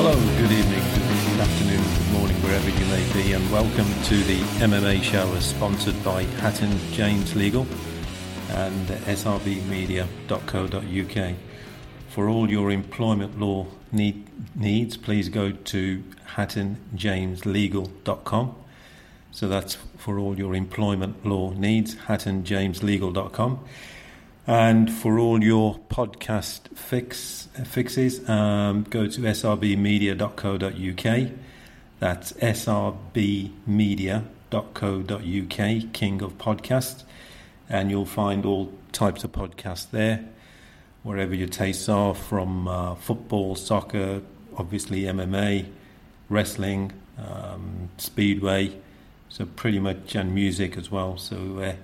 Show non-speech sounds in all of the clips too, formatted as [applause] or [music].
Hello, good evening, good afternoon, good morning, wherever you may be, and welcome to the MMA show sponsored by Hatton James Legal and srbmedia.co.uk. For all your employment law need, needs, please go to hattonjameslegal.com. So that's for all your employment law needs, hattonjameslegal.com. And for all your podcast fix fixes, um, go to srbmedia.co.uk. That's srbmedia.co.uk, King of Podcasts, and you'll find all types of podcasts there, wherever your tastes are, from uh, football, soccer, obviously MMA, wrestling, um, speedway, so pretty much and music as well. So. Uh,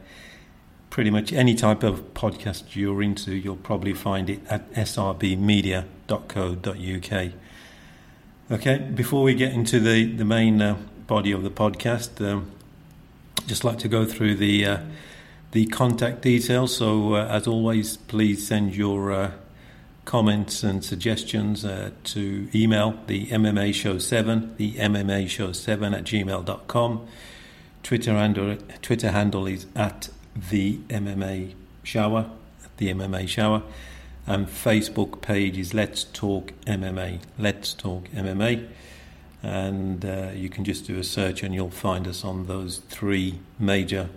pretty much any type of podcast you're into, you'll probably find it at srbmedia.co.uk. Okay, before we get into the, the main uh, body of the podcast, um, just like to go through the uh, the contact details. So, uh, as always, please send your uh, comments and suggestions uh, to email the MMA Show 7, the MMA Show 7 at gmail.com. Twitter handle, Twitter handle is at the MMA Shower, the MMA Shower, and Facebook page is Let's Talk MMA. Let's Talk MMA, and uh, you can just do a search and you'll find us on those three major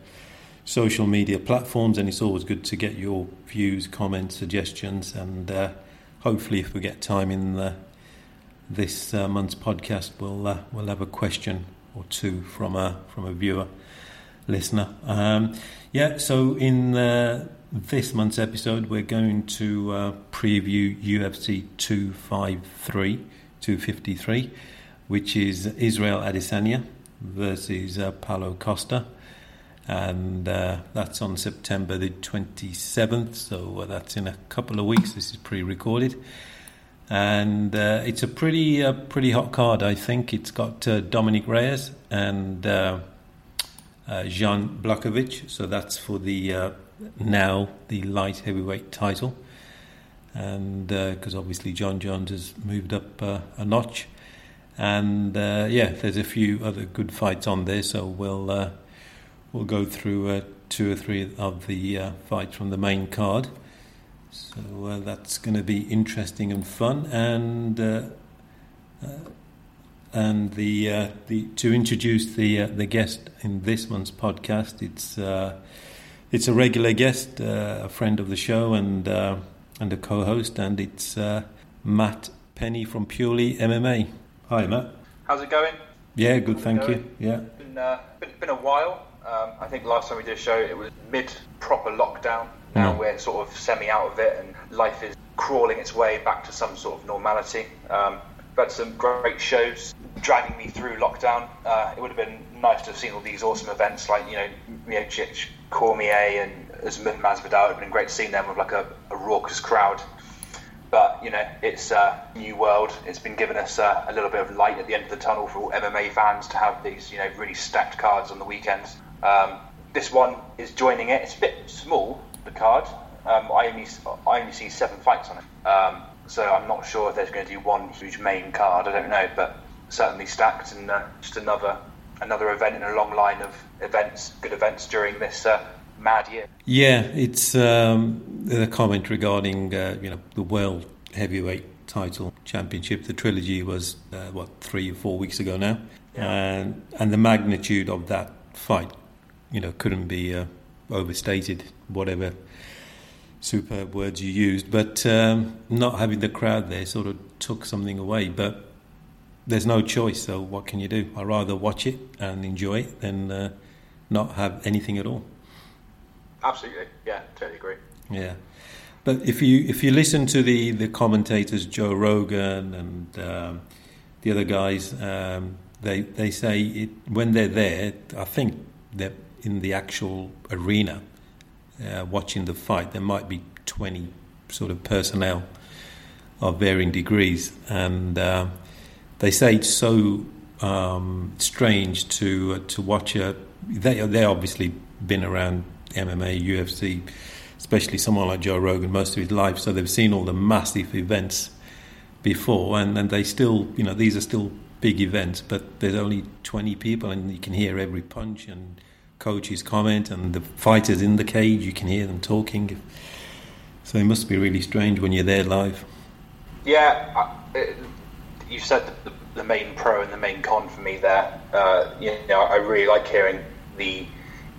social media platforms. And it's always good to get your views, comments, suggestions, and uh, hopefully, if we get time in the, this uh, month's podcast, we'll uh, we'll have a question or two from a from a viewer listener. Um, yeah, so in uh, this month's episode, we're going to uh, preview UFC 253, 253, which is Israel Adesanya versus uh, Paulo Costa. And uh, that's on September the 27th, so uh, that's in a couple of weeks. This is pre recorded. And uh, it's a pretty pretty hot card, I think. It's got Dominic Reyes and uh, Jan Blachowicz. So that's for the uh, now the light heavyweight title, and because uh, obviously Jon Jones has moved up uh, a notch, and uh, yeah, there's a few other good fights on there. So we'll we'll go through two or three of the fights from the main card. So that's going to be interesting and fun. And and the uh, the to introduce the uh, the guest in this month's podcast. It's uh, it's a regular guest, uh, a friend of the show, and uh, and a co-host, and it's uh, Matt Penny from Purely MMA. Hi, Matt. How's it going? Yeah, good. Thank you. Yeah, been, been, been a while. Um, I think last time we did a show, it was mid proper lockdown. Now Mm. we're sort of semi out of it, and life is crawling its way back to some sort of normality. Um, had some great shows dragging me through lockdown. Uh, it would have been nice to have seen all these awesome events like, you know, Miocic, Cormier, and Usman Masvidal. It would have been great seeing them with like a, a raucous crowd. But, you know, it's a new world. It's been giving us uh, a little bit of light at the end of the tunnel for all MMA fans to have these, you know, really stacked cards on the weekends. Um, this one is joining it. It's a bit small, the card. Um, I, only, I only see seven fights on it. Um, so I'm not sure if there's going to do one huge main card. I don't know, but certainly stacked and uh, just another another event in a long line of events, good events during this uh, mad year. yeah. It's um, the comment regarding uh, you know the world heavyweight title championship. The trilogy was uh, what three or four weeks ago now, Yeah. and and the magnitude of that fight, you know, couldn't be uh, overstated. Whatever superb words you used, but um, not having the crowd there sort of took something away. But there's no choice. So what can you do? I'd rather watch it and enjoy it than uh, not have anything at all. Absolutely, yeah, totally agree. Yeah, but if you if you listen to the the commentators, Joe Rogan and um, the other guys, um, they they say it, when they're there. I think they're in the actual arena uh, watching the fight. There might be twenty sort of personnel of varying degrees, and uh, they say it's so um, strange to uh, to watch a. They they obviously been around MMA, UFC, especially someone like Joe Rogan most of his life, so they've seen all the massive events before, and, and they still, you know, these are still big events, but there's only 20 people, and you can hear every punch and coaches comment, and the fighters in the cage, you can hear them talking. So it must be really strange when you're there live. Yeah, it, you said the, the, main pro and the main con for me there. Uh, you know, I really like hearing the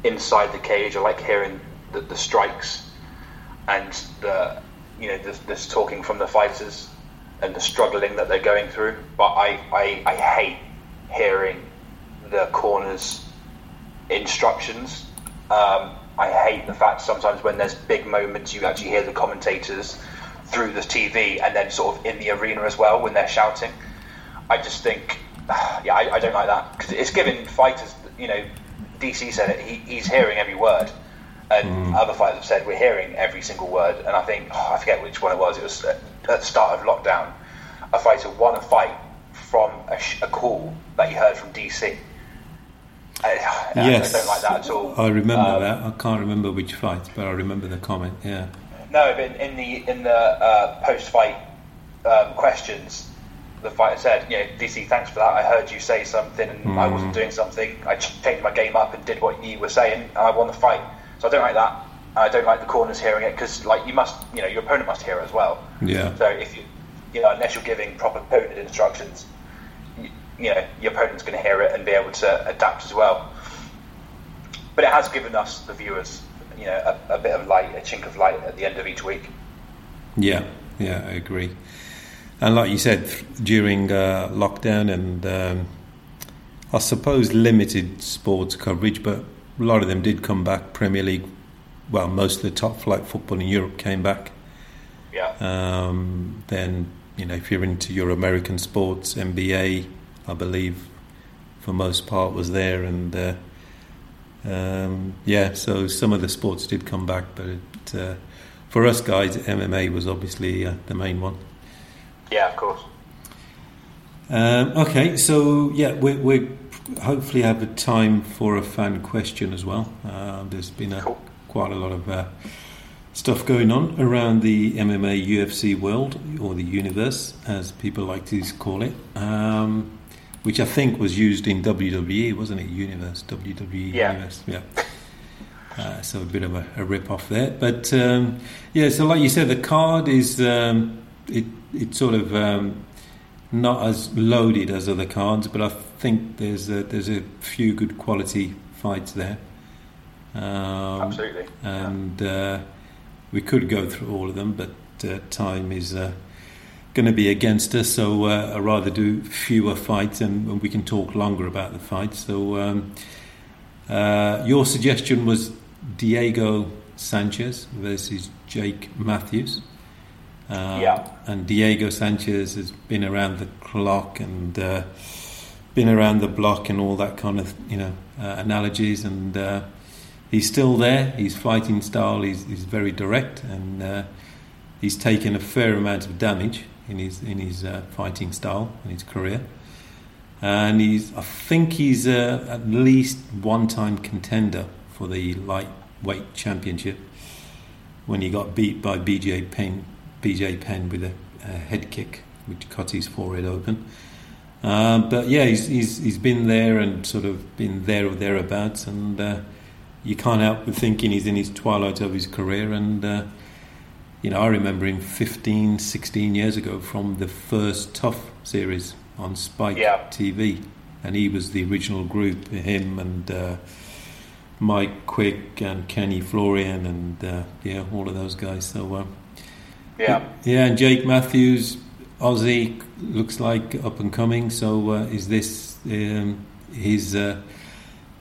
inside the cage. I like hearing the, the strikes and the you know this, this, talking from the fighters and the struggling that they're going through. But I, I, I hate hearing the corners instructions. Um, I hate the fact sometimes when there's big moments you actually hear the commentators through the TV and then sort of in the arena as well when they're shouting. I just think, [sighs] yeah, I, I don't like that because it's giving fighters, you know, DC said it. He, he's hearing every word, and mm. other fighters have said we're hearing every single word. And I think oh, [sighs] I forget which one it was. It was at, the start of lockdown. A fighter won a fight from a, sh- a call that he heard from DC. I, yes, I don't like that at all. I remember um, that. I can't remember which fight, but I remember the comment. Yeah. No, but in, in the in the uh, post-fight um, questions, the fighter said, "You know, DC, thanks for that. I heard you say something, and mm. I wasn't doing something. I changed my game up and did what you were saying, and I won the fight. So I don't like that. I don't like the corners hearing it because, like, you must, you know, your opponent must hear it as well. Yeah. So if you, you know, unless you're giving proper opponent instructions, you, know, your opponent's going to hear it and be able to adapt as well. But it has given us, the viewers, you know, a, a bit of light, a chink of light at the end of each week. Yeah, yeah, I agree. And like you said, during uh, lockdown and um, I suppose limited sports coverage, but a lot of them did come back. Premier League, well, most of the top flight football in Europe came back. Yeah. Um, then you know, if you're into your American sports, NBA, I believe, for most part was there, and uh, um, yeah, so some of the sports did come back, but it, uh, for us guys, MMA was obviously uh, the main one. Yeah, of course. Um, okay, so yeah, we we hopefully have a time for a fan question as well. Uh, there's been a, cool. quite a lot of uh, stuff going on around the MMA UFC world or the universe, as people like to call it, um, which I think was used in WWE, wasn't it? Universe, WWE yeah. Universe, yeah. Uh, so a bit of a, a rip off there, but um, yeah. So like you said, the card is um, it it's sort of um, not as loaded as other cards, but I think there's a, there's a few good quality fights there. Um, Absolutely. And uh, we could go through all of them, but uh, time is uh, going to be against us. So uh, I'd rather do fewer fights, and, and, we can talk longer about the fights. So um, uh, your suggestion was Diego Sanchez versus Jake Matthews. Uh, yeah. And Diego Sanchez has been around the clock and uh, been around the block and all that kind of you know uh, analogies. And uh, he's still there. His fighting style is, is very direct, and uh, he's taken a fair amount of damage in his in his uh, fighting style in his career. And he's, I think he's at least one-time contender for the lightweight championship when he got beat by BJ Penn BJ Penn with a, a head kick, which cut his forehead open. Uh, but yeah, he's, he's, he's been there and sort of been there or thereabouts, and uh, you can't help but thinking he's in his twilight of his career. And uh, you know, I remember him 15, 16 years ago from the first TUF series on Spike yeah. TV, and he was the original group. Him and uh, Mike Swick and Kenny Florian and uh, yeah, all of those guys. So yeah. Yeah, and Jake Matthews, Aussie looks like up and coming. So uh, is this um, his uh,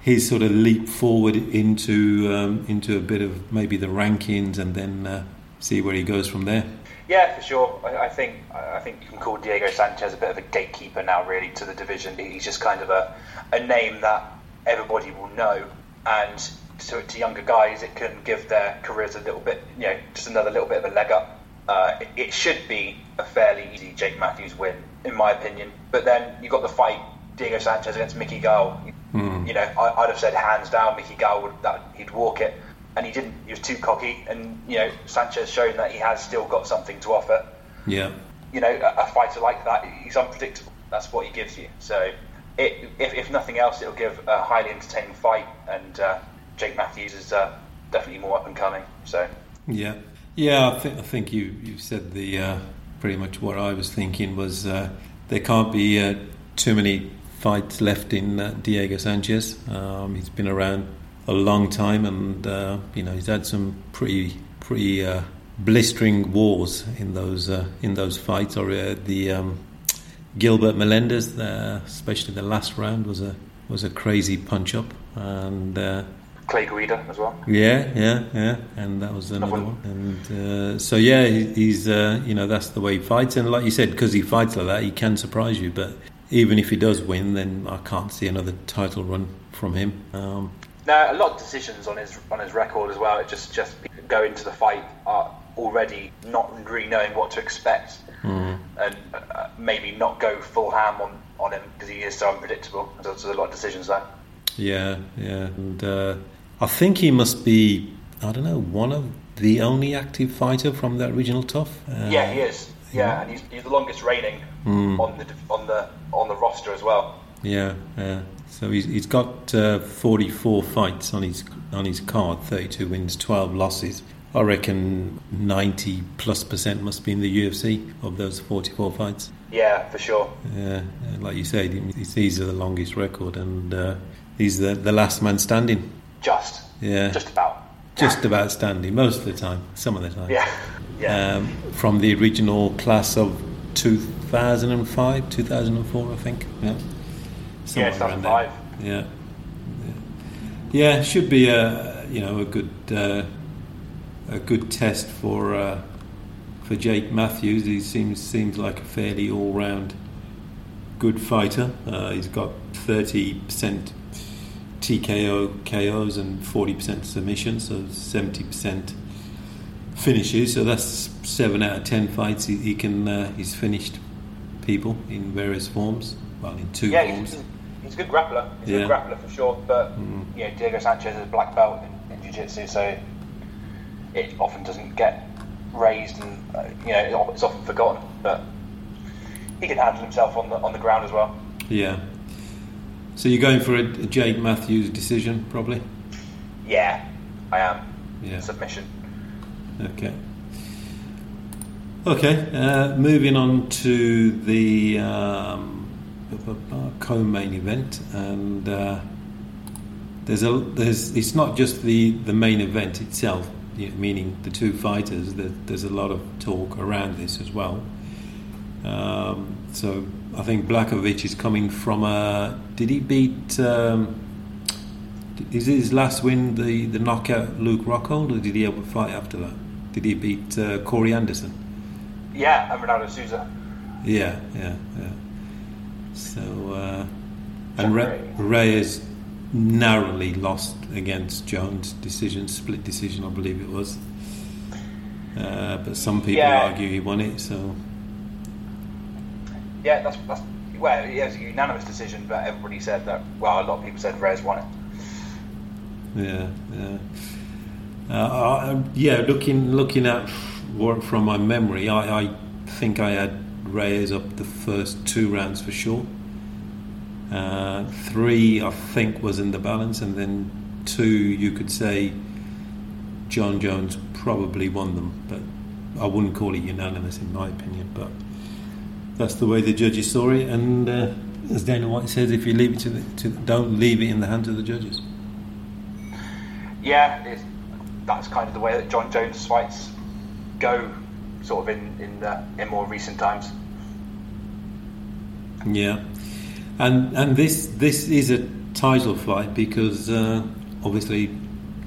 his sort of leap forward into um, into a bit of maybe the rankings and then uh, see where he goes from there? Yeah, for sure. I, I, think I think you can call Diego Sanchez a bit of a gatekeeper now, really, to the division. He's just kind of a, a name that everybody will know, and to, to younger guys, it can give their careers a little bit, you know, just another little bit of a leg up. Uh, it, it, should be a fairly easy Jake Matthews win, in my opinion. But then you've got the fight Diego Sanchez against Mickey Gall. Mm. You know, I, would have said hands down Mickey Gall would that he'd walk it, and he didn't. He was too cocky, and you know Sanchez shown that he has still got something to offer. Yeah. You know, a, a fighter like that, he's unpredictable. That's what he gives you. So, it, if, if nothing else, it'll give a highly entertaining fight, and uh, Jake Matthews is uh, definitely more up and coming. So yeah, yeah, I think I think you you said the uh, pretty much what I was thinking was uh, there can't be uh, too many fights left in uh, Diego Sanchez. Um, he's been around a long time, and uh, you know he's had some pretty pretty blistering wars in those in those fights. Or the um, Gilbert Melendez, especially the last round, was a was a crazy punch up, and Clay Guida as well. Yeah, yeah, yeah, and that was another one. And uh, so yeah, he's uh, you know that's the way he fights, and like you said, because he fights like that, he can surprise you. But even if he does win, then I can't see another title run from him. Um, now, a lot of decisions on his on his record as well. It just just go into the fight are already not really knowing what to expect, mm. and uh, maybe not go full ham on, on him because he is so unpredictable. So there's a lot of decisions there. Yeah, yeah, and uh, I think he must be, I don't know, one of the only active fighter from that original TUF. Uh, yeah, he is. Yeah, and he's, he's the longest reigning mm. on the on the on the roster as well. Yeah, yeah. So he's, he's got uh, 44 fights on his on his card, 32 wins, 12 losses. I reckon 90 plus percent must be in the UFC of those 44 fights. Yeah, for sure. Yeah, like you said, these are the longest record, and uh, he's the, the last man standing. Just. Yeah. Just about. Just about standing most of the time. Some of the time. Yeah. Yeah. Um, from the original class of 2005, 2004, I think. Yeah. Somewhere yeah, 2005. Yeah. yeah. Yeah, should be a you know a good uh, a good test for uh, for Jake Matthews. He seems seems like a fairly all round good fighter. Uh, he's got thirty percent TKO KOs and 40% submissions, so 70% finishes. So that's seven out of ten fights he, he can uh, he's finished people in various forms. Well, in two yeah, forms. He's, a good grappler. He's yeah. a good grappler for sure. But mm. you know, Diego Sanchez is a black belt in, in jiu-jitsu, so it often doesn't get raised, and uh, you know it's often forgotten. But he can handle himself on the on the ground as well. Yeah, so you're going for a, a Jake Matthews decision, probably? Yeah, I am. Yeah. Submission. Okay. Okay, uh, moving on to the um, co-main event, and uh, there's a there's it's not just the, the main event itself, meaning the two fighters. That there's a lot of talk around this as well. Um, so I think Blachowicz is coming from a. Did he beat? Um, is his last win the, the knockout Luke Rockhold, or did he ever fight after that? Did he beat uh, Corey Anderson? Yeah, and Ronaldo Souza. Yeah, yeah, yeah. So, uh, and Ray, Reyes narrowly lost against Jones. Decision, split decision, I believe it was. Uh, but some people yeah. argue he won it. So yeah, that's, that's well, it was a unanimous decision, but everybody said that. Well, a lot of people said Reyes won it. Yeah, yeah, uh, yeah. Looking looking at what from my memory, I, I think I had Reyes up the first two rounds for sure. Uh, three, I think, was in the balance, and then two, you could say Jon Jones probably won them, but I wouldn't call it unanimous in my opinion. But that's the way the judges saw it. And uh, as Dana White says, if you leave it to, the, to don't leave it in the hands of the judges. Yeah, that's kind of the way that Jon Jones fights go, sort of in in, uh, in more recent times. Yeah, and and this this is a title fight because uh, obviously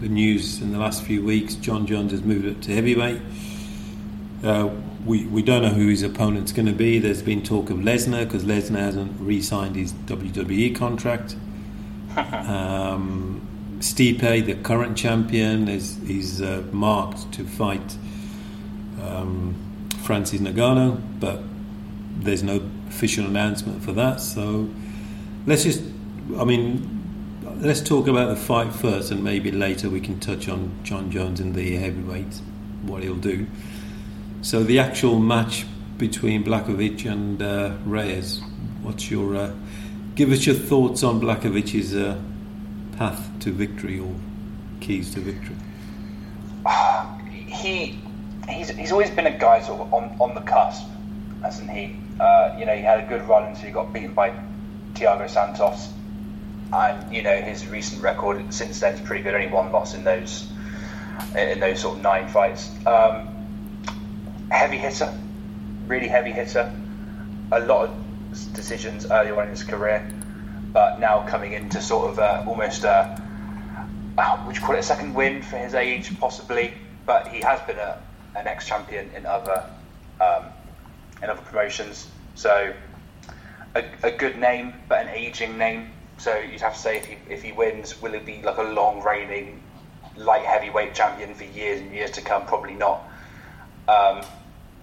the news in the last few weeks, Jon Jones has moved up to heavyweight. Uh, we, we don't know who his opponent's going to be. There's been talk of Lesnar because Lesnar hasn't re-signed his WWE contract. [laughs] um, Stipe, the current champion, is is uh, marked to fight um, Francis Ngannou, but there's no official announcement for that. So let's just, I mean, let's talk about the fight first, and maybe later we can touch on Jon Jones in the heavyweight, what he'll do. So the actual match between Blachowicz and uh, Reyes. What's your uh, give us your thoughts on Blachowicz's uh, path to victory or keys to victory? He he's, he's always been a guy sort of on, on the cusp, hasn't he? Uh, you know, he had a good run until he got beaten by Thiago Santos, and you know his recent record since then is pretty good. Only one loss in those in those sort of nine fights. Um, heavy hitter, really heavy hitter. A lot of decisions early on in his career, but now coming into sort of uh, almost a, uh, would you call it a second win for his age, possibly? But he has been a, an ex-champion in other um, in other promotions, so a, a, good name, but an aging name. So you'd have to say if he if he wins, will it be like a long reigning light heavyweight champion for years and years to come? Probably not. Um,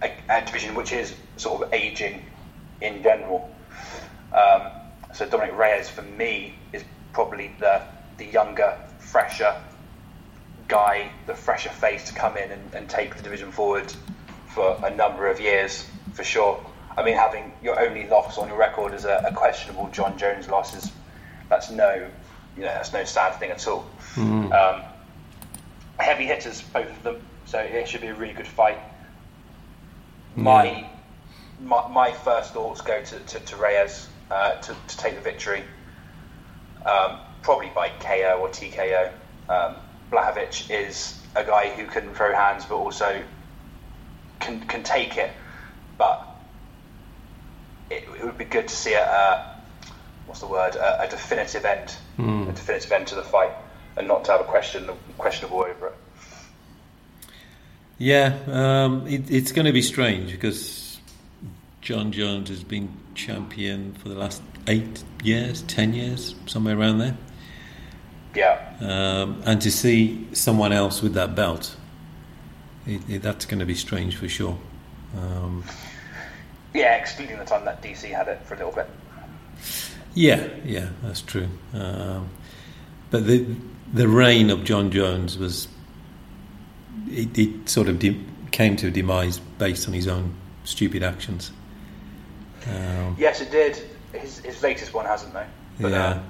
a, a, division which is sort of aging in general. Um, so Dominic Reyes for me is probably the the younger, fresher guy, the fresher face to come in and, and take the division forward for a number of years for sure. I mean, having your only loss on your record is a, a questionable Jon Jones loss is that's no, you know, that's no sad thing at all. Mm. Um, heavy hitters, both of them, so it should be a really good fight. My yeah. my, my, first thoughts go to, to, to Reyes uh, to, to, take the victory, um, probably by KO or TKO. Um, Blachowicz is a guy who can throw hands, but also can can take it. But it, it would be good to see a, a what's the word a, a definitive end, mm. a definitive end to the fight, and not to have a question questionable over it. Yeah, um, it, it's going to be strange because Jon Jones has been champion for the last eight years, ten years, somewhere around there. Yeah. Um, and to see someone else with that belt, it, it, that's going to be strange for sure. Um, yeah, excluding the time that DC had it for a little bit. Yeah, yeah, that's true. Um, but the the reign of Jon Jones was it, it sort of de- came to a demise based on his own stupid actions. Um, yes, it did. His, his latest one hasn't, though. But, yeah. Uh,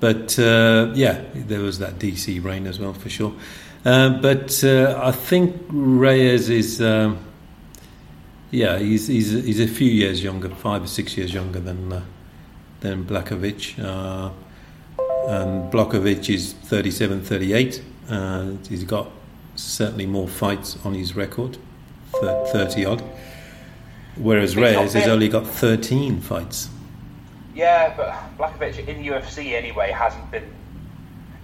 but uh, yeah, there was that DC rain as well, for sure. Uh, but uh, I think Reyes is, um, yeah, he's, he's he's a few years younger, five or six years younger than uh, than Blachowicz. Uh, and Blachowicz is 37, 38. Uh, he's got certainly more fights on his record, 30 odd. Whereas Reyes has only got 13 fights. Yeah, but Blachowicz in UFC anyway hasn't been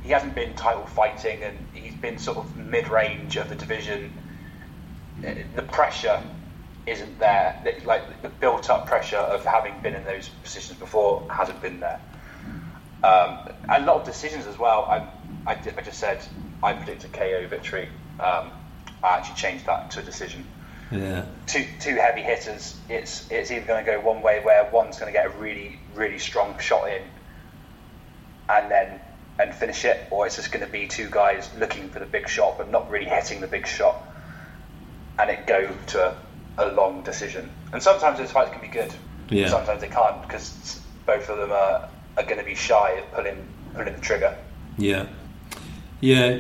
he hasn't been title fighting, and he's been sort of mid-range of the division. The pressure isn't there. Like the built-up pressure of having been in those positions before hasn't been there. Um, a lot of decisions as well. I, I, I just said I predicted a KO victory. Um, I actually changed that to a decision. Yeah. Two two heavy hitters. It's it's either going to go one way where one's going to get a really really strong shot in, and then and finish it, or it's just going to be two guys looking for the big shot but not really hitting the big shot, and it go to a, a long decision. And sometimes those fights can be good. Yeah. Sometimes they can't because both of them are, are going to be shy of pulling pulling the trigger. Yeah. Yeah.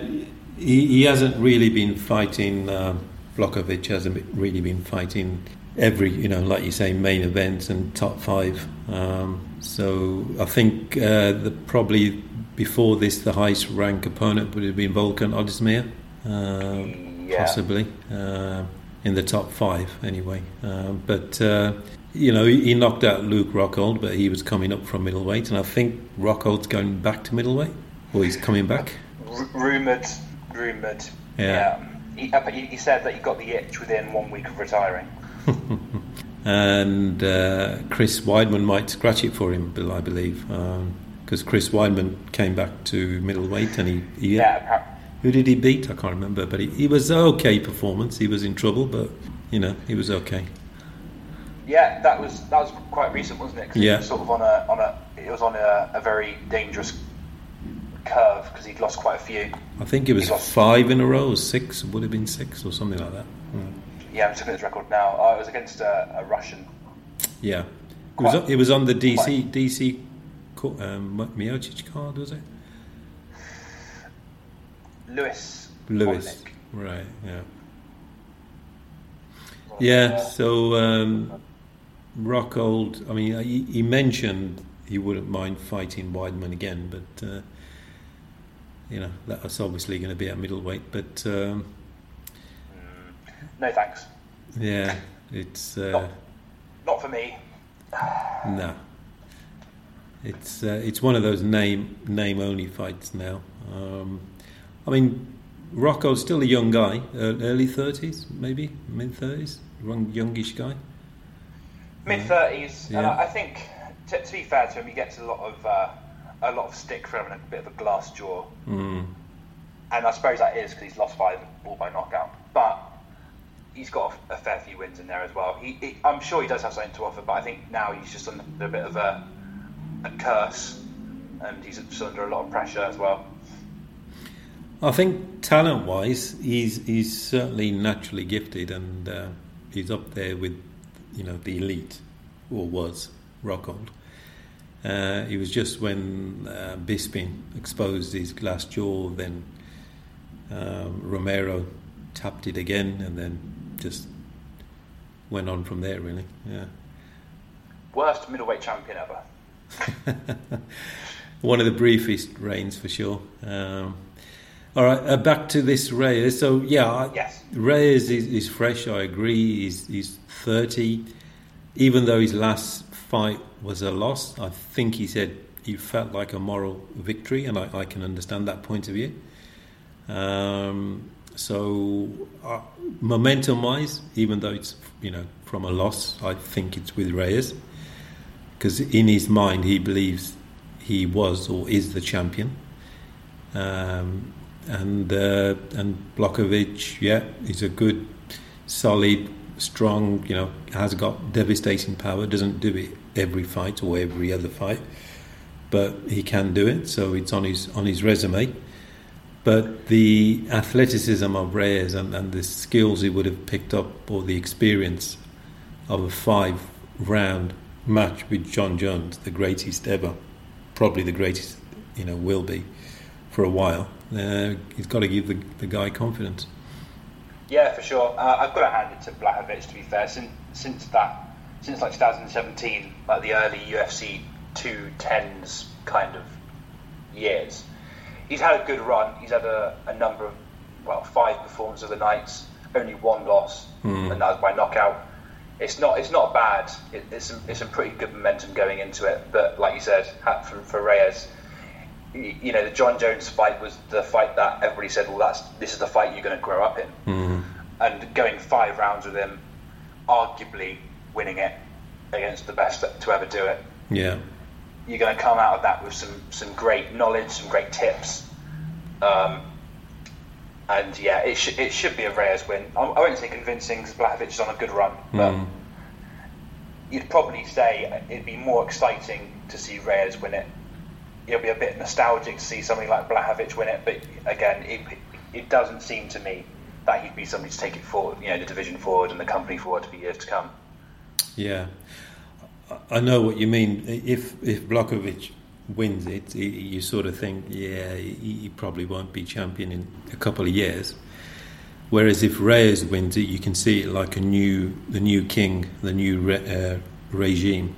He, he hasn't really been fighting. Uh, Blachowicz hasn't really been fighting every, you know, like you say, main events and top five. Um, so I think uh, the, probably before this, the highest rank opponent would have been Volkan Ozdemir, uh, yeah. possibly uh, in the top five anyway. Uh, but uh, you know, he knocked out Luke Rockhold, but he was coming up from middleweight, and I think Rockhold's going back to middleweight, or he's coming back. R- rumored, rumored. Yeah. yeah. He, he, said that he got the itch within one week of retiring. [laughs] and uh, Chris Weidman might scratch it for him, I believe, because um, Chris Weidman came back to middleweight, and he, he yeah. Who did he beat? I can't remember, but he, he was okay performance. He was in trouble, but you know he was okay. Yeah, that was that was quite recent, wasn't it? yeah. sort of on a on a it was on a, a very dangerous curve because he'd lost quite a few. I think it was five in a row, or six. Would have been six or something like that. Mm. Yeah, I'm just looking at his record now. Oh, it was against a, a Russian. Yeah, it was, it was on the DC quite. DC um, Miocic card, was it? Lewis. Lewis, right? Yeah. Yeah. So um, Rockhold. I mean, he, he, mentioned he wouldn't mind fighting Weidman again, but uh, you know that's obviously going to be at middleweight. But um, no thanks. Yeah, it's uh, not, not, for me. [sighs] no, it's uh, it's one of those name name only fights now. Um, I mean, Rocco's still a young guy, uh, early thirties, maybe mid thirties, youngish guy. Mid thirties, yeah. and I think to, to, be fair to him, he gets a lot of uh, a lot of stick for him and a bit of a glass jaw, mm. and I suppose that is because he's lost five all by knockout. But he's got a, fair few wins in there as well. He, he, I'm sure he does have something to offer, but I think now he's just under a bit of a, a curse, and he's under a lot of pressure as well. I think talent wise, he's he's certainly naturally gifted, and uh, he's up there with you know the elite, or was Rockhold. Uh, it was just when uh, Bisping exposed his glass jaw, then um, Romero tapped it again, and then just went on from there. Really, yeah. Worst middleweight champion ever. [laughs] One of the briefest reigns for sure. Um, all right, uh, back to this Reyes. So yeah, yes. Reyes is, is, fresh. I agree. He's, he's thirty. Even though his last fight was a loss, I think he said he felt like a moral victory, and I, I can understand that point of view. Um, so uh, momentum-wise, even though it's you know from a loss, I think it's with Reyes because in his mind he believes he was or is the champion. Um, and uh, and Blachowicz, yeah, he's a good, solid, strong. You know, has got devastating power. Doesn't do it every fight or every other fight, but he can do it. So it's on his on his resume. But the athleticism of Reyes and, and the skills he would have picked up, or the experience of a five round match with Jon Jones, the greatest ever, probably the greatest, you know, will be for a while uh, he's got to give the, the guy confidence. Yeah, for sure. Uh, I've got to hand it to Blachowicz. To be fair, since since that since like 2017, like the early UFC 210s kind of years, he's had a good run. He's had a, a number of well five performances of the nights, only one loss, mm. and that was by knockout. It's not it's not bad. It, it's some, it's some pretty good momentum going into it. But like you said, for, for Reyes, you know, the Jon Jones fight was the fight that everybody said, well, that's this is the fight you're going to grow up in. Mm. And going five rounds with him, arguably winning it against the best to ever do it. Yeah, you're going to come out of that with some some great knowledge, some great tips. Um, and yeah, it should it should be a Reyes win. I, I won't say convincing because Blachowicz is on a good run, but mm. you'd probably say it'd be more exciting to see Reyes win it it'll be a bit nostalgic to see something like Blachowicz win it, but again, it, it doesn't seem to me that he'd be somebody to take it forward, you know, the division forward and the company forward for years to come. Yeah, I know what you mean. If if Blachowicz wins it, you sort of think, yeah, he probably won't be champion in a couple of years. Whereas if Reyes wins it, you can see it like a new, the new king, the new re, uh, regime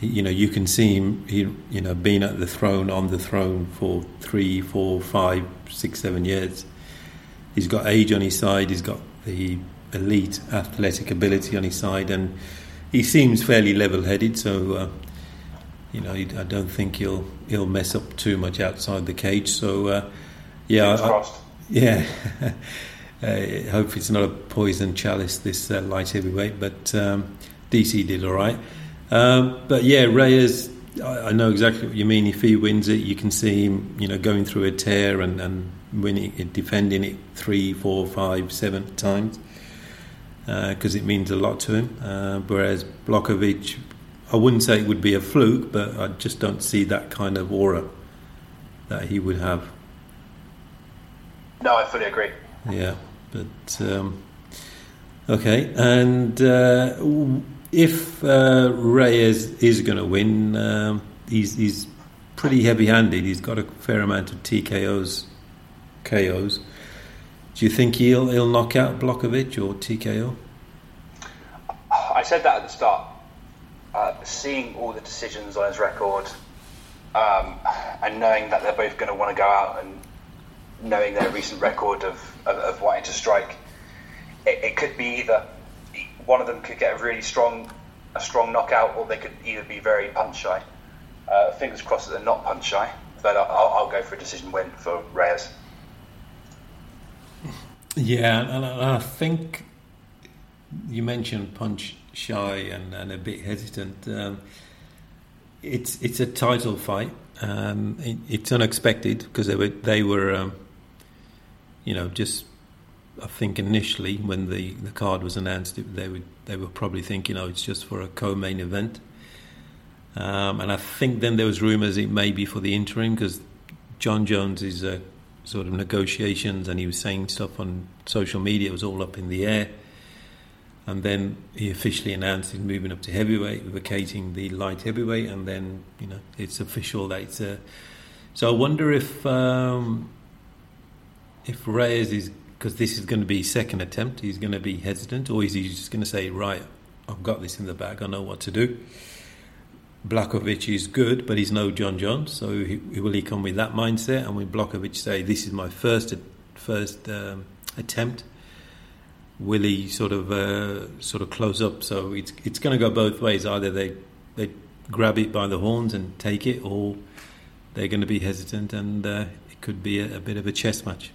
you know, you can see him, he, you know, being at the throne, on the throne for three, four, five, six, seven years. He's got age on his side. He's got the elite athletic ability on his side, and he seems fairly level-headed, so uh, you know I don't think he'll he'll mess up too much outside the cage. So uh, yeah, I, [laughs] yeah. [laughs] Uh, hope it's not a poison chalice this uh, light heavyweight, but um, DC did all right. Um, but yeah, Reyes, I, I, know exactly what you mean. If he wins it, you can see him, you know, going through a tear and, and winning it, defending it three, four, five, seven times because uh, it means a lot to him. Uh, whereas Blachowicz, I wouldn't say it would be a fluke, but I just don't see that kind of aura that he would have. No, I fully agree. Yeah, but um, okay, and uh, if uh, Reyes is going to win, um, he's he's pretty heavy-handed. He's got a fair amount of TKOs, KOs. Do you think he'll he'll knock out Blachowicz or TKO? I said that at the start. Uh, seeing all the decisions on his record, um, and knowing that they're both going to want to go out, and knowing their recent record of, of, of wanting to strike, it, it, could be either one of them could get a really strong a strong knockout, or they could either be very punch shy. Uh, fingers crossed that they're not punch shy, but I'll, I'll go for a decision win for Reyes. Yeah, and I think you mentioned punch shy and, and a bit hesitant. Um, it's it's a title fight. Um, it, it's unexpected because they were they were um, you know just I think initially when the, the card was announced they would they were probably thinking oh it's just for a co-main event. Um, and I think then there was rumours it may be for the interim because Jon Jones is a sort of negotiations, and he was saying stuff on social media. It was all up in the air. And then he officially announced he's moving up to heavyweight, vacating the light heavyweight, and then you know it's official that it's a. So I wonder if um, if Reyes is because this is going to be second attempt, he's going to be hesitant, or is he just going to say, right, I've got this in the bag, I know what to do. Blachowicz is good, but he's no Jon Jones. So he, will he come with that mindset? And when Blachowicz say, "This is my first first um, attempt," will he sort of uh, sort of close up? So it's it's going to go both ways. Either they they grab it by the horns and take it, or they're going to be hesitant, and uh, it could be a, a, bit of a chess match.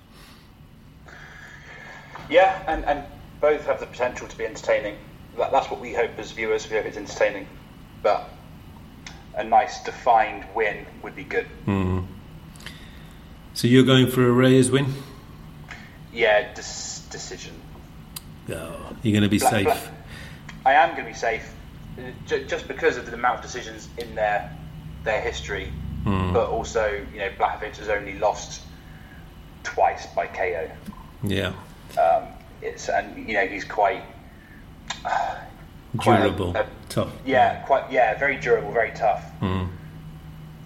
Yeah, and, and both have the potential to be entertaining. That, that's what we hope as viewers. We hope it's entertaining, but a nice defined win would be good. Mm. So you're going for a Reyes win? Yeah, dis- decision. Oh, you're going to be safe. I am going to be safe, j- just because of the amount of decisions in their their history, mm. but also you know Blachowicz has only lost twice by KO. Yeah. Um, it's and you know he's quite. Uh, durable, a, a, tough. Yeah, quite. Yeah, very durable, very tough. Mm.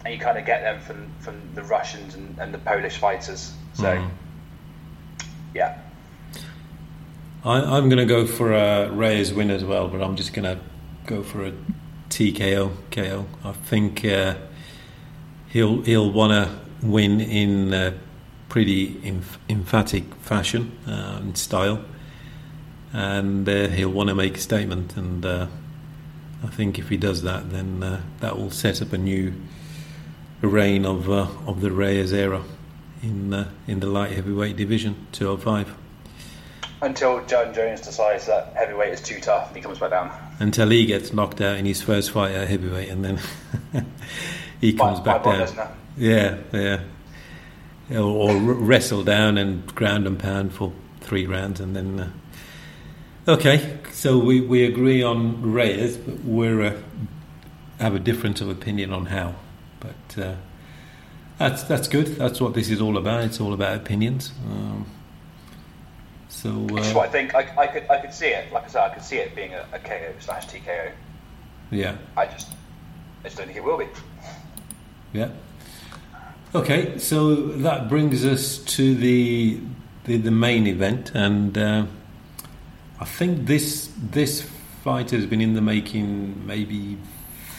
And you kind of get them from from the Russians and, and the Polish fighters. So, mm. yeah. I, am going to go for a Reyes win as well, but I'm just going to go for a TKO KO. I think uh, he'll he'll want to win in a pretty emph- emphatic fashion uh, and style and uh, he'll want to make a statement. And uh, I think if he does that, then uh, that will set up a new reign of uh, of the Reyes era in uh, in the light heavyweight division, 205. Until Jon Jones decides that heavyweight is too tough and he comes back down. Until he gets knocked out in his first fight at heavyweight, and then [laughs] he comes by, back by down. Yeah, yeah. Or, or, wrestle down and ground and pound for three rounds, and then uh, Okay, so we, we agree on Reyes, but we uh, have a difference of opinion on how. But uh, that's that's good. That's what this is all about. It's all about opinions. Um, so uh, what I think. I, I, could I could see it. Like I said, I could see it being a, a KO slash TKO. Yeah. I just I just don't think it will be. Yeah. Okay, so that brings us to the the, the main event and. I think this this fight has been in the making maybe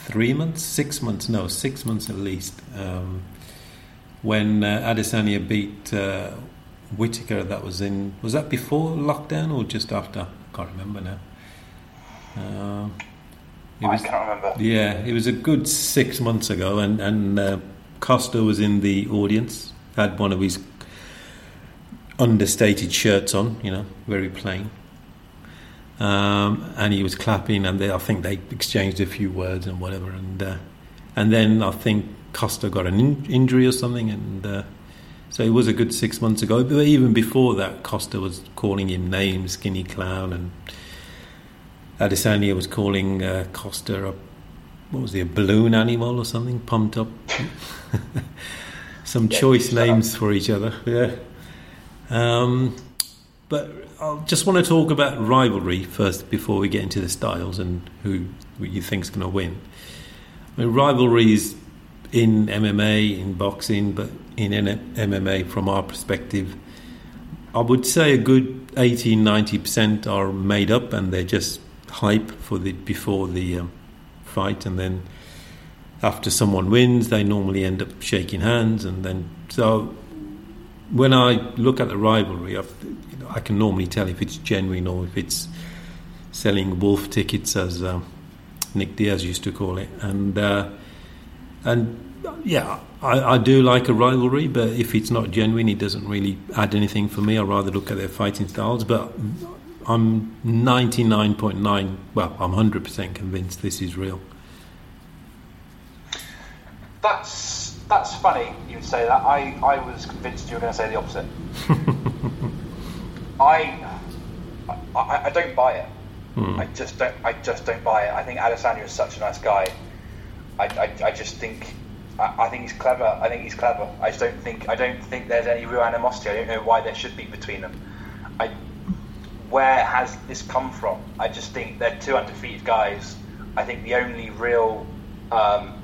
three months, six months, no, six months at least. Um, when uh, Adesanya beat uh, Whittaker, that was in was that before lockdown or just after? I can't remember now. Uh, It I can't remember. Yeah, it was a good six months ago, and and uh, Costa was in the audience, had one of his understated shirts on, you know, very plain. Um, and he was clapping, and they, I think they exchanged a few words and whatever, and uh, and then I think Costa got an in- injury or something, and uh, so it was a good six months ago. But even before that, Costa was calling him names, skinny clown, and Adesanya was calling uh, Costa a what was he, a balloon animal or something, pumped up. [laughs] Some Yeah, choice shut up. names for each other. Yeah. Um, but I just want to talk about rivalry first before we get into the styles and who, you think's going to win. I mean, rivalries in MMA, in boxing, but in MMA, from our perspective, I would say a good 80 90% are made up and they're just hype for the before the um, fight, and then after someone wins, they normally end up shaking hands, and then so when I look at the rivalry, I've, I can normally tell if it's genuine or if it's selling wolf tickets, as um, Nick Diaz used to call it, and uh, and yeah, I, I do like a rivalry, but if it's not genuine, it doesn't really add anything for me. I rather look at their fighting styles, but. I'm 99.9, well, I'm 100% convinced this is real. That's that's funny you would say that. I, I was convinced you were going to say the opposite. [laughs] I, I I don't buy it. I just don't I just don't buy it. I think Adesanya is such a nice guy. I, I, I just think I, I think he's clever. I think he's clever. I just don't think I don't think there's any real animosity. I don't know why there should be between them. I where has this come from? I just think they're two undefeated guys. I think the only real um,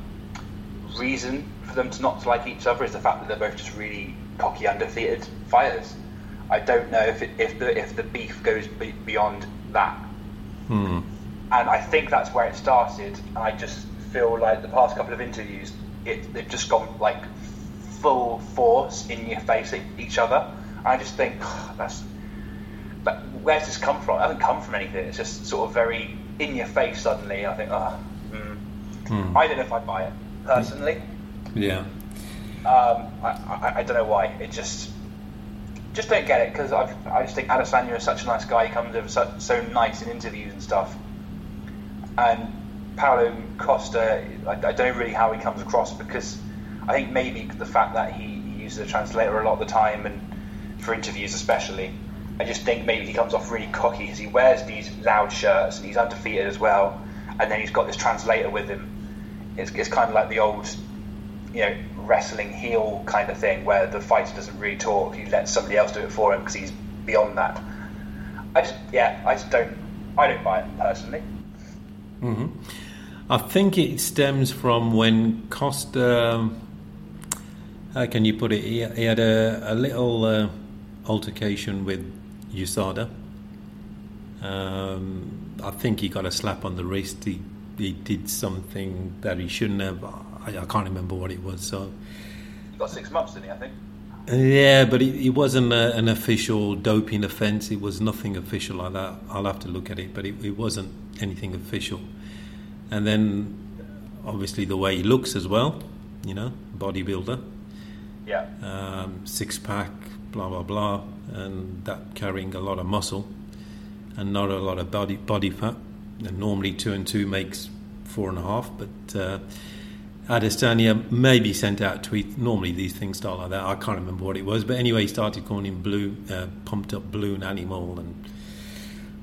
reason for them to not to like each other is the fact that they're both just really cocky, undefeated fighters. I don't know if it, if the if the beef goes be, beyond that, and I think that's where it started. And I just feel like the past couple of interviews, it, they've just gone like full force in your face at each other. I just think that's but where's this come from? It hasn't come from anything. It's just sort of very in your face suddenly. I think, oh, mm. I don't know if I buy it personally. Yeah. Um, I, I, I don't know why. It just just don't get it because I just think Adesanya is such a nice guy. He comes over so, so nice in interviews and stuff. And Paulo Costa, I, I don't know really how he comes across because I think maybe the fact that he, he uses a translator a lot of the time and for interviews especially. I just think maybe he comes off really cocky because he wears these loud shirts and he's undefeated as well. And then he's got this translator with him. It's, it's kind of like the old, you know, wrestling heel kind of thing where the fighter doesn't really talk. He lets somebody else do it for him because he's beyond that. I just, yeah, I just don't, I don't buy it personally. I think it stems from when Costa. How can you put it? He, he had a, a little uh, altercation with USADA. Um, I think he got a slap on the wrist. He, he did something that he shouldn't have. I, I can't remember what it was. So He got six months, didn't he? I think. yeah, but it, it wasn't a, an official doping offence. It was nothing official like that. I'll have to look at it, but it, it wasn't anything official. And then, obviously, the way he looks as well. You know, bodybuilder, Yeah. um, six pack, blah blah blah, and that carrying a lot of muscle and not a lot of body body fat. And normally, two and two makes four and a half, but. Uh, Adesanya maybe sent out a tweet. Normally these things start like that. I can't remember what it was, but anyway, he started calling him blue, uh, pumped up balloon animal, and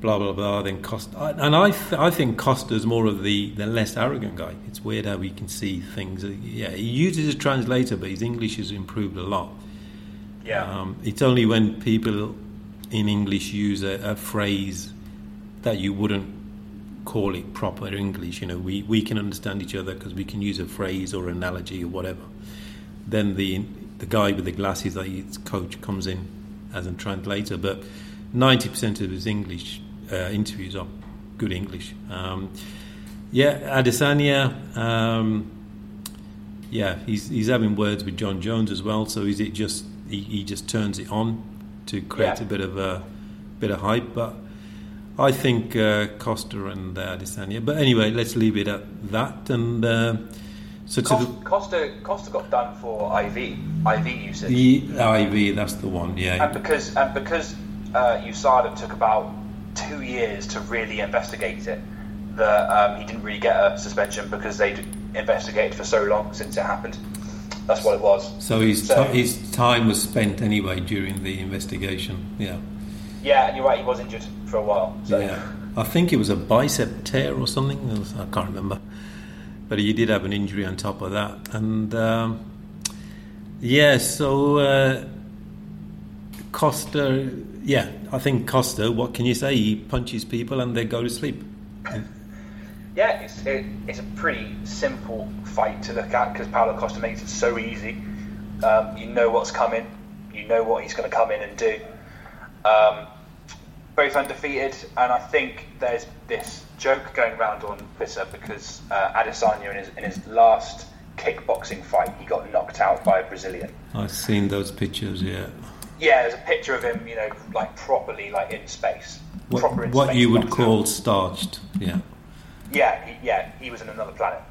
blah blah blah. Then Costa, and I th- I think Costa's is more of the, the less arrogant guy. It's weird how he can see things. Uh, Yeah, he uses a translator, but his English has improved a lot. Yeah. Um, it's only when people in English use a, a phrase that you wouldn't call it proper English. You know, we, we can understand each other because we can use a phrase or analogy or whatever. Then the the guy with the glasses, that his coach, comes in as a translator. But ninety percent of his English uh, interviews are good English. Um, yeah, Adesanya. Um, yeah, he's he's having words with Jon Jones as well. So is it just he, he just turns it on to create Yeah. a bit of a bit of hype? But I think uh, Costa and uh, Adesanya. But anyway, let's leave it at that. And uh, so to Costa, the, Costa, Costa got done for IV, IV usage. the IV, that's the one. Yeah. And because and because uh, USADA took about two years to really investigate it, that um, he didn't really get a suspension because they'd investigated for so long since it happened. That's what it was. So his So- ti his time was spent anyway during the investigation. Yeah. Yeah, you're right. He was injured for a while. So Yeah. I think it was a bicep tear or something. I can't remember. But he did have an injury on top of that. And um, yeah, so uh, Costa, yeah, I think Costa, what can you say? He punches people and they go to sleep. [laughs] yeah, it's it, it's a pretty simple fight to look at because Paulo Costa makes it so easy. Um, you know what's coming. You know what he's going to come in and do. Um, both undefeated, and I think there's this joke going around on Twitter because uh, Adesanya in his, in his last kickboxing fight, he got knocked out by a Brazilian. I've seen those pictures, yeah. Yeah, there's a picture of him, you know, like properly, like in space. What, in what space you would call out. starched, yeah. Yeah, he, yeah, he was in another planet.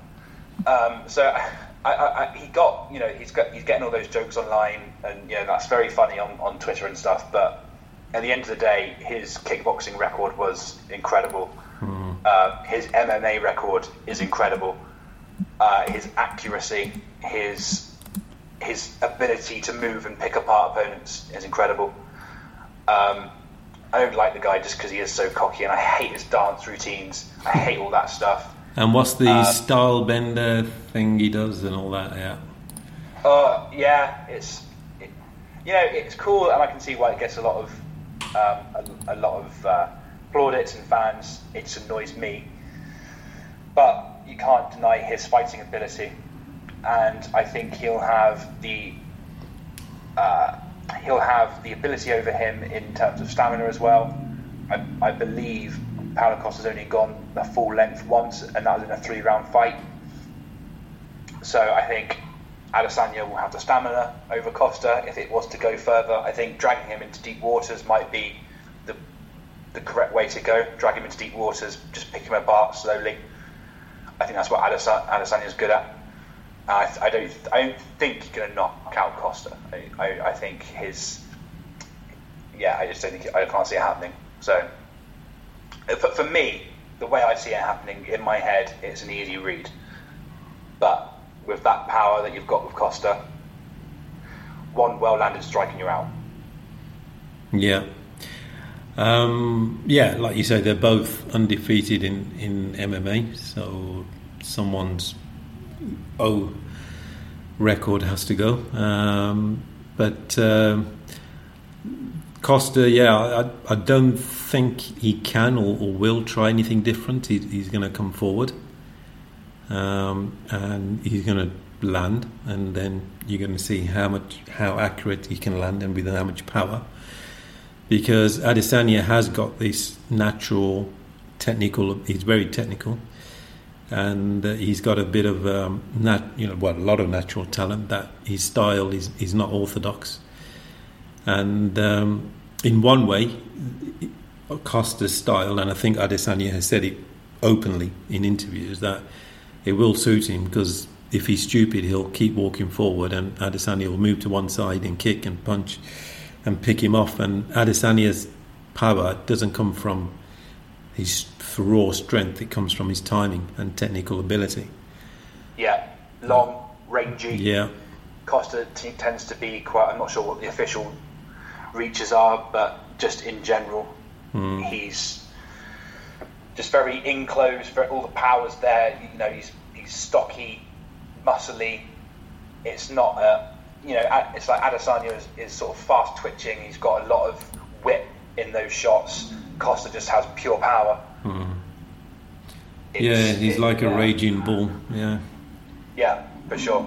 Um, so [laughs] I, I, I, he got, you know, he's got, he's getting all those jokes online, and you know that's very funny on, on Twitter and stuff. But at the end of the day, his kickboxing record was incredible. Uh, his MMA record is incredible. Uh, his accuracy, his his ability to move and pick apart opponents is incredible. Um, I don't like the guy just because he is so cocky, and I hate his dance routines. I hate all that stuff. And what's the Uh, Stylebender thing he does and all that, yeah. Uh, yeah, it's it, you know it's cool, and I can see why it gets a lot of um, a, a lot of uh, plaudits and fans. It annoys me, but you can't deny his fighting ability, and I think he'll have the uh, he'll have the ability over him in terms of stamina as well. I, I believe Paulo has only gone the full length once, and that was in a three-round fight. So I think Adesanya will have the stamina over Costa if it was to go further. I think dragging him into deep waters might be the the correct way to go. Drag him into deep waters, just pick him apart slowly. I think that's what Adesanya, Adesanya's good at. I, I don't I don't think he's going to knock out Costa. I, I, I think his yeah I just don't think I can't see it happening. So for, for me, the way I see it happening in my head, it's an easy read. But with that power that you've got with Costa, one well landed strike and you're out. Yeah. Um, yeah, like you say, they're both undefeated in, in MMA, so someone's O record has to go. Um, but um Costa, yeah, I, I don't think he can or, or will try anything different. He, he's going to come forward um, and he's going to land, and then you're going to see how much how accurate he can land and with how much power. Because Adesanya has got this natural technical. He's very technical, and uh, he's got a bit of um, nat, you know, well, a lot of natural talent. That his style is is not orthodox, and um, in one way, Costa's style, and I think Adesanya has said it openly in interviews that it will suit him because if he's stupid, he'll keep walking forward, and Adesanya will move to one side and kick and punch and pick him off. And Adesanya's power doesn't come from his raw strength; it comes from his timing and technical ability. Yeah, long, rangy. Yeah, Costa t- tends to be quite. I'm not sure what the official reaches are, but just in general, hmm. he's just very enclosed. Very, all the power's there. You know, he's he's stocky, muscly. It's not a you know. It's like Adesanya is, is sort of fast twitching. He's got a lot of whip in those shots. Costa just has pure power. Hmm. It's- yeah, he's it- like a yeah. raging bull. Yeah, Yeah, for sure.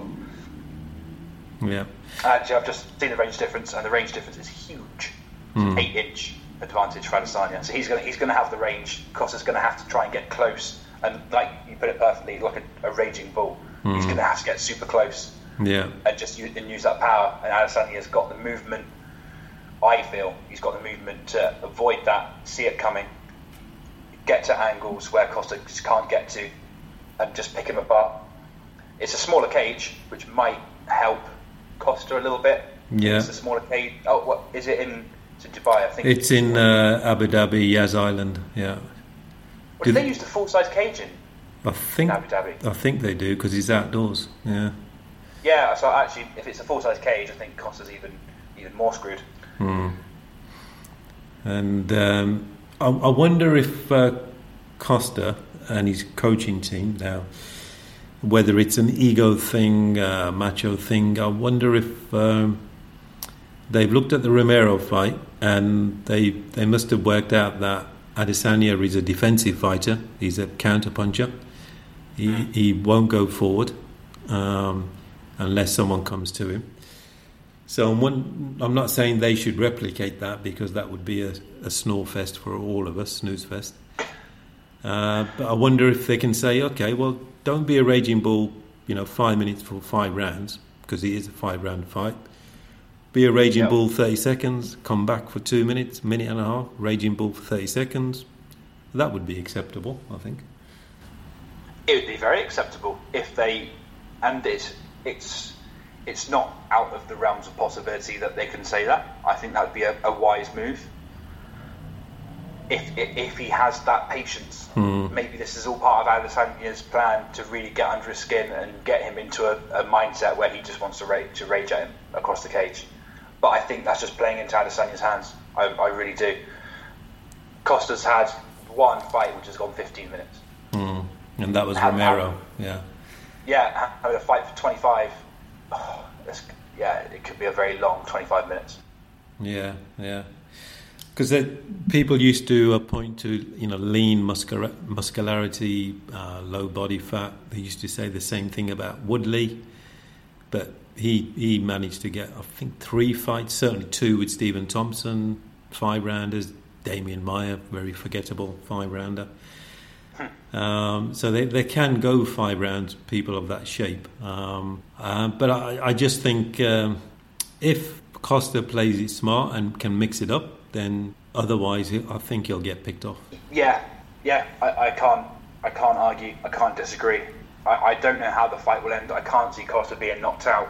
yeah, Actually, I've just seen the range difference, and the range difference is huge. It's hmm. an eight-inch advantage for Adesanya. So he's going to he's going to have the range. Costa's going to have to try and get close, and like you put it perfectly, like a, a raging bull. He's hmm. going to have to get super close yeah, and just use, and use that power. And Adesanya's got the movement. I feel he's got the movement to avoid that, see it coming, get to angles where Costa just can't get to, and just pick him apart. It's a smaller cage, which might help Costa a little bit. Yeah. It's a smaller cage. Oh, what is it in? It's in Dubai, I think. It's in uh, Abu Dhabi, Yas Island. Yeah, Well, do did they use the full size cage in? I think Abu Dhabi. I think they do because he's outdoors. Yeah. Yeah, so actually, if it's a full size cage, I think Costa's even even more screwed. And um, I, I wonder if uh, Costa and his coaching team now, whether it's an ego thing, uh, macho thing, I wonder if um, they've looked at the Romero fight and they they must have worked out that Adesanya is a defensive fighter. He's a counter puncher. He, he won't go forward um, unless someone comes to him. So I'm, one, I'm not saying they should replicate that because that would be a, a snore fest for all of us, snooze fest. Uh, but I wonder if they can say, okay, well, don't be a raging bull, you know, five minutes for five rounds because it is a five round fight. Be a raging Yeah. bull 30 seconds, come back for two minutes, minute and a half, raging bull for 30 seconds. That would be acceptable, I think. It would be very acceptable if they, and it's it's it's not out of the realms of possibility that they can say that. I think that would be a, a wise move. If, if if he has that patience, hmm. maybe this is all part of Adesanya's plan to really get under his skin and get him into a, a mindset where he just wants to rage, to rage at him across the cage. But I think that's just playing into Adesanya's hands. I, I really do. Costa's had one fight which has gone 15 minutes. And that was How- Romero, yeah. Yeah, having a fight for 25. Oh, [sighs] that's, yeah, it could be a very long 25 minutes. Yeah, yeah. Because people used to uh, point to you know lean muscula- muscularity, uh, low body fat. They used to say the same thing about Woodley, but he he managed to get I think three fights, certainly two with Stephen Thompson, five rounders. Demian Maia, very forgettable five rounder. Um, so they, they can go five rounds, people of that shape. Um, uh, but I, I just think um, if Costa plays it smart and can mix it up, then otherwise I think he'll get picked off. Yeah, yeah, I, I can't, I can't argue, I can't disagree. I, I don't know how the fight will end. I can't see Costa being knocked out.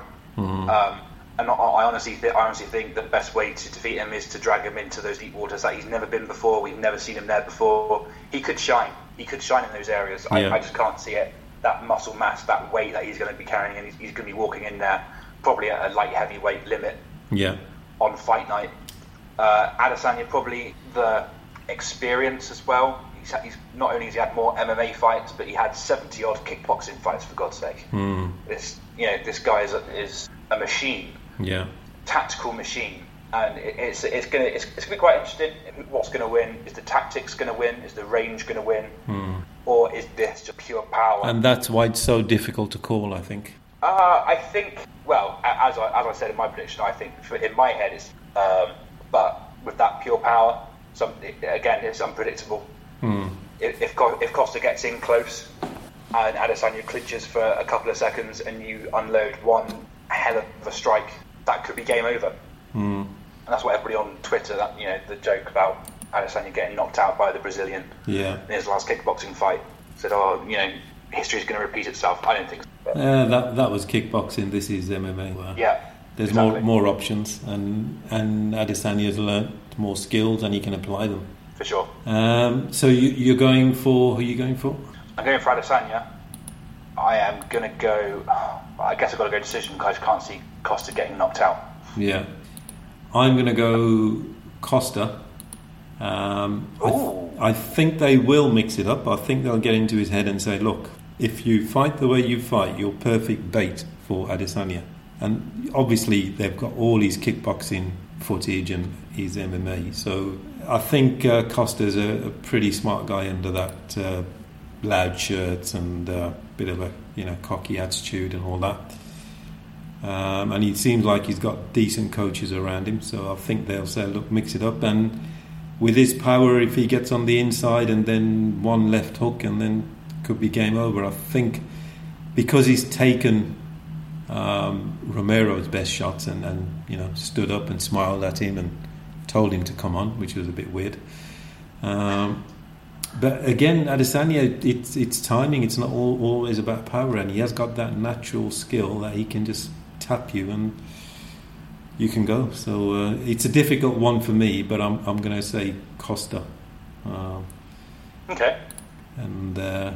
Um, and I, I honestly, th- I honestly think the best way to defeat him is to drag him into those deep waters that he's never been before. We've never seen him there before. He could shine. He could shine in those areas. I, I just can't see it. That muscle mass, that weight that he's going to be carrying, and he's, he's going to be walking in there probably at a light heavyweight limit Yeah, on fight night. Uh, Adesanya probably the experience as well. He's, he's not only has he had more MMA fights, but he had seventy odd kickboxing fights for God's sake. This you know this guy is a, is a machine, yeah, tactical machine, and it, it's it's gonna it's, it's gonna be quite interesting. What's going to win? Is the tactics going to win? Is the range going to win? Or is this just pure power? and that's why it's so difficult to call. I think. Uh, I think, well, as I, as I said in my prediction, I think for, in my head it's, um, but with that pure power, some, again, it's unpredictable. If, if if Costa gets in close and Adesanya clinches for a couple of seconds and you unload one hell of a strike, that could be game over. And that's what everybody on Twitter, that you know, the joke about Adesanya getting knocked out by the Brazilian Yeah. in his last kickboxing fight, said, oh, you know, history is going to repeat itself. I don't think so. But, Uh, that that was kickboxing. This is MMA. Yeah. There's exactly. more more options, and and Adesanya's learnt more skills, and he can apply them. For sure. Um, so you, you're going for who are you going for? I'm going for Adesanya. I am going to go. I guess I've got to go decision because I can't see Costa getting knocked out. Yeah, I'm going to go Costa. Um, I, th- I think they will mix it up. I think they'll get into his head and say, "Look, if you fight the way you fight, you're perfect bait for Adesanya." And obviously, they've got all his kickboxing footage and his MMA. So I think uh, Costa's a, a pretty smart guy under that uh, loud shirts and uh, bit of a you know cocky attitude and all that. Um, and he seems like he's got decent coaches around him, so I think they'll say, look, mix it up. And with his power, if he gets on the inside and then one left hook, and then could be game over. I think because he's taken um, Romero's best shots and, and you know stood up and smiled at him and told him to come on, which was a bit weird. Um, but again, Adesanya, it's it's timing. It's not all, always about power, and he has got that natural skill that he can just tap you and you can go. So uh, it's a difficult one for me, but I'm I'm going to say Costa. Um, Okay. and uh,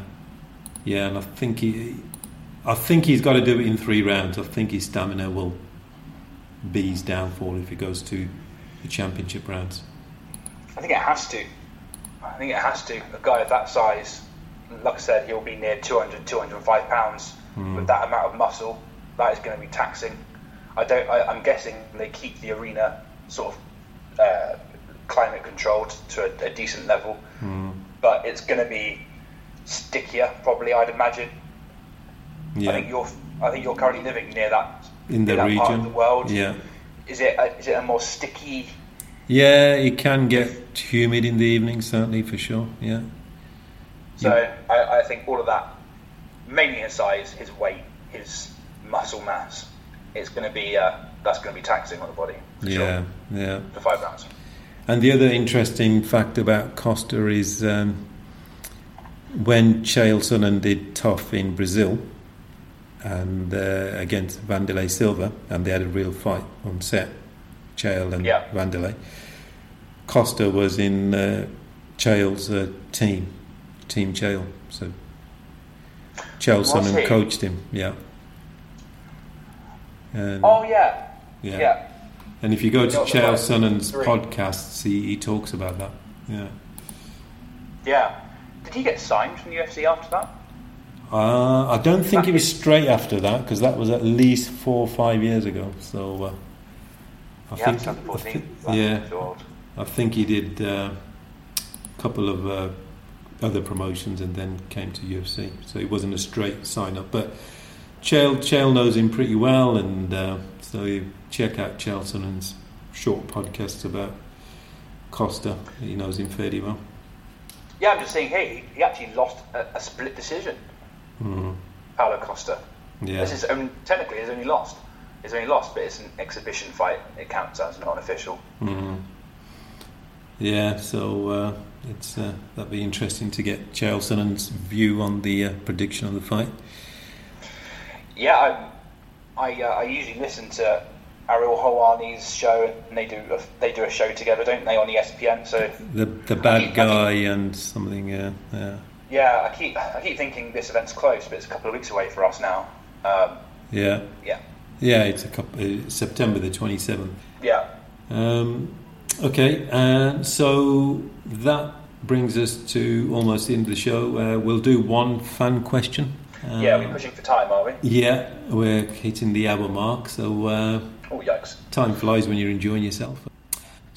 yeah, and I think he, I think he's got to do it in three rounds. I think his stamina will be his downfall if he goes to the championship rounds. I think it has to. I think it has to. A guy of that size, like I said, he'll be near 200, 205 pounds with that amount of muscle. That is going to be taxing. I don't. I, I'm guessing they keep the arena sort of uh, climate controlled to a, a decent level, but it's going to be stickier, probably. I'd imagine. Yeah, I think you're. I think you're currently living near that in the that region. part of the world. Yeah, Is it? A, is it a more sticky? yeah, it can get humid in the evening, certainly for sure. Yeah, So I, I think all of that, mainly his size, his weight, his muscle mass, it's going to be uh, that's going to be taxing on the body. For yeah, sure, yeah. for five rounds. And the other interesting fact about Costa is um, when Chael Sonnen did TUF in Brazil and uh, against Vanderlei Silva, and they had a real fight on set, Chael and Yeah. Vanderlei. Costa was in uh, Chael's uh, team, Team Chael. So Chael Sonnen coached him. Yeah. And, Oh yeah, yeah. yeah. And if you go to Chael Sonnen's three. podcasts, he, he talks about that. Yeah. yeah. Did he get signed from the UFC after that? Uh, I don't think it was straight after that because that was at least four or five years ago. So uh, I Yeah, think, I 14. yeah. I think he did uh, a couple of uh, other promotions and then came to UFC. So it wasn't a straight sign up. But Chael, Chael knows him pretty well, and uh, so you check out Chael Sonnen's short podcasts about Costa. He knows him fairly well. Yeah, I'm just saying. Hey, he actually lost a, a split decision. Mm. Paulo Costa. Yeah. This is only, technically he's only lost. He's only lost, but it's an exhibition fight. It counts as not official. Mm. Yeah, so uh, it's uh, that'd be interesting to get Chael Sonnen's view on the uh, prediction of the fight. Yeah, I I, uh, I usually listen to Ariel Helwani's show, and they do a, they do a show together, don't they, on ESPN? So The the I bad keep- I guy and something. Uh, yeah, yeah, I keep I keep thinking this event's close, but it's a couple of weeks away for us now. Um, yeah, yeah, yeah. It's a couple, uh, September the twenty seventh. yeah, Um, okay, and so that brings us to almost the end of the show. Uh, we'll do one fan question. Uh, yeah. We're pushing for time, are we? yeah, we're hitting the hour mark, so. Uh, Oh yikes! time flies when you're enjoying yourself.